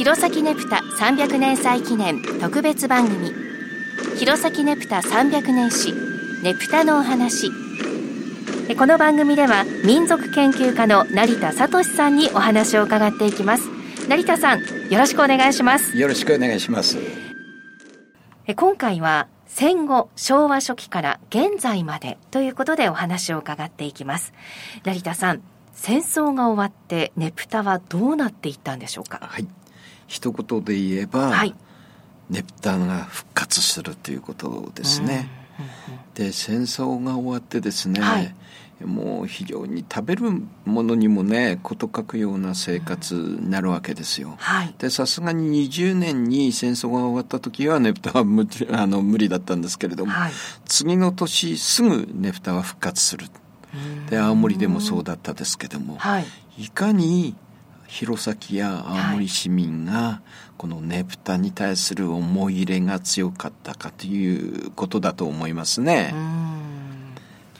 弘前ねぷた300年祭記念特別番組。弘前ねぷた300年史ねぷたのお話。この番組では民族研究家の成田聡さんにお話を伺っていきます。成田さんよろしくお願いします。よろしくお願いします。今回は戦後昭和初期から現在までということでお話を伺っていきます。成田さん戦争が終わってねぷたはどうなっていったんでしょうか？はい一言で言えば、はい、ねぷたが復活するということですね、で戦争が終わってですね、はい、もう非常に食べるものにもね事欠くような生活になるわけですよ。はい、でさすがに20年に戦争が終わった時はねぷたは無 あの無理だったんですけれども、はい、次の年すぐねぷたは復活する。で青森でもそうだったですけども、はい、いかに弘前や青森市民がこのねぷたに対する思い入れが強かったかということだと思いますね。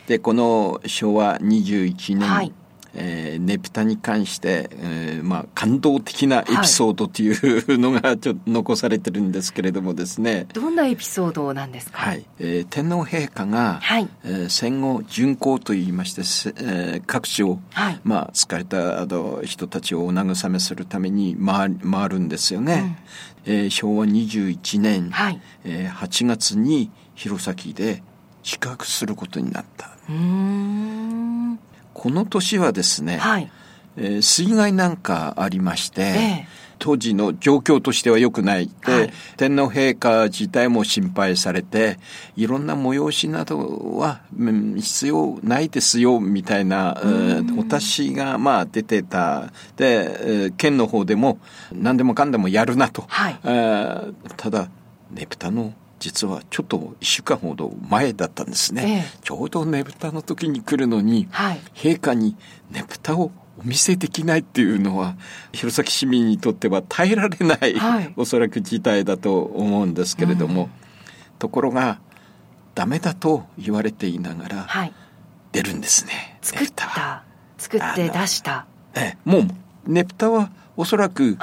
でこの昭和21年、はい、えー、ねぷたに関して、えー、まあ、感動的なエピソードというのがちょっと残されてるんですけれどもですね。どんなエピソードなんですか、はい。えー、天皇陛下が、はい。えー、戦後巡行といいまして、えー、各地を、はい、まあ、疲れたあの人たちをお慰めするために回回るんですよね、うん、えー、昭和21年、はい。えー、8月に弘前で宿泊することになった。うんこの年はですね、はい、えー、水害なんかありまして、ええ、当時の状況としては良くない。で、はい、天皇陛下自体も心配されていろんな催しなどは、うん、必要ないですよみたいな、お達しがまあ出てた。で県の方でも何でもかんでもやるなと、はい、ただねぷたの実はちょっと1週間ほど前だったんですね、ええ、ちょうどねぶたの時に来るのに、はい、陛下にねぶたをお見せできないっていうのは弘前市民にとっては耐えられない、はい、おそらく事態だと思うんですけれども、うん、ところがダメだと言われていながら、はい、出るんですね作った。作って出した。えもうねぷたはおそらく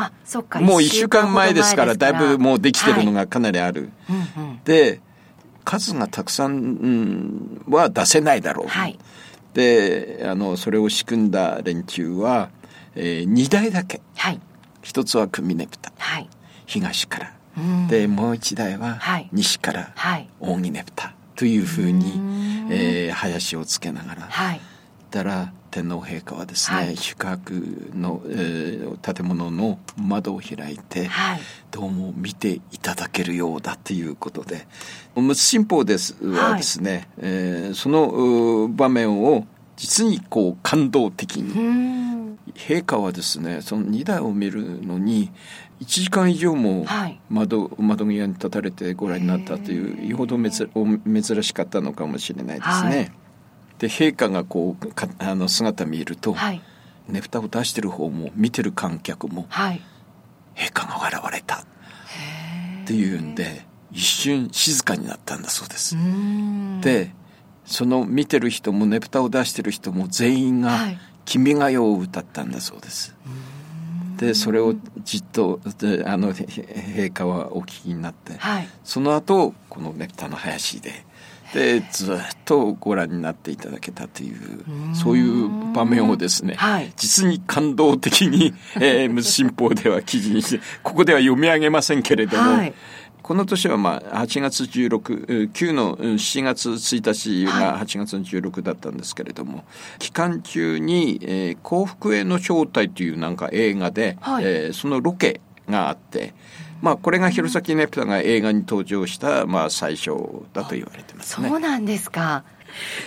もう1週間前ですからだいぶもうできてるのがかなりある、はい、で数がたくさんは出せないだろう、はい、であのそれを仕組んだ連中は、えー、2台だけ、はい、一つは組ねぷた、はい、東から。でもう一台は西から。扇ねぷた。というふうに、えー、林をつけながら、はい、たら天皇陛下はですね、はい、宿泊の、えー、建物の窓を開いて、はい、どうも見ていただけるようだということで陸奥新報ですはですね、はい、えー、その場面を実にこう感動的に。陛下はですねその2台を見るのに1時間以上も窓,、窓際に立たれてご覧になったというよほど珍しかったのかもしれないですね。で陛下がこうかあの姿見ると、はい、ねぷたを出してる方も見てる観客も、はい、陛下が笑われた。っていうんで一瞬静かになったんだそうです。でその見てる人もねぷたを出してる人も全員が「君が代」を歌ったんだそうです。でそれをじっとあの陛下はお聞きになって、はい、その後このねぷたの林ででずっとご覧になっていただけたというそういう場面をですね、はい、実に感動的に、えー、新報では記事にしてここでは読み上げませんけれども、はい、この年はまあ8月16、9の7月1日が8月の16だったんですけれども、はい、期間中に、えー、幸福への招待というなんか映画で、はい、えー、そのロケがあって、まあ、これが弘前ネプタが映画に登場した、まあ、最初だと言われてますね。そうなんですか。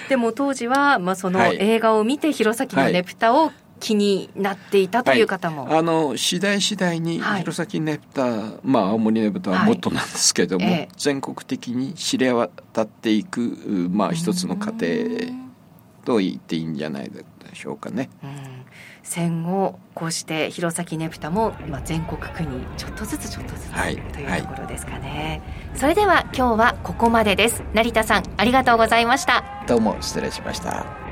でも当時は、まあ、その映画を見て弘前のネプタを気になっていたという方も、はい、あの次第次第に弘前ねぷた、はい、まあ青森ねぷたはもっとなんですけども、はいえ。全国的に知れ渡っていくまあ一つの過程と言っていいんじゃないでしょうかね。戦後こうして弘前ねぷたも、まあ、全国区にちょっとずつちょっとずつ、はい、というところですかね、はい、それでは今日はここまでです。成田さんありがとうございました。どうも失礼しました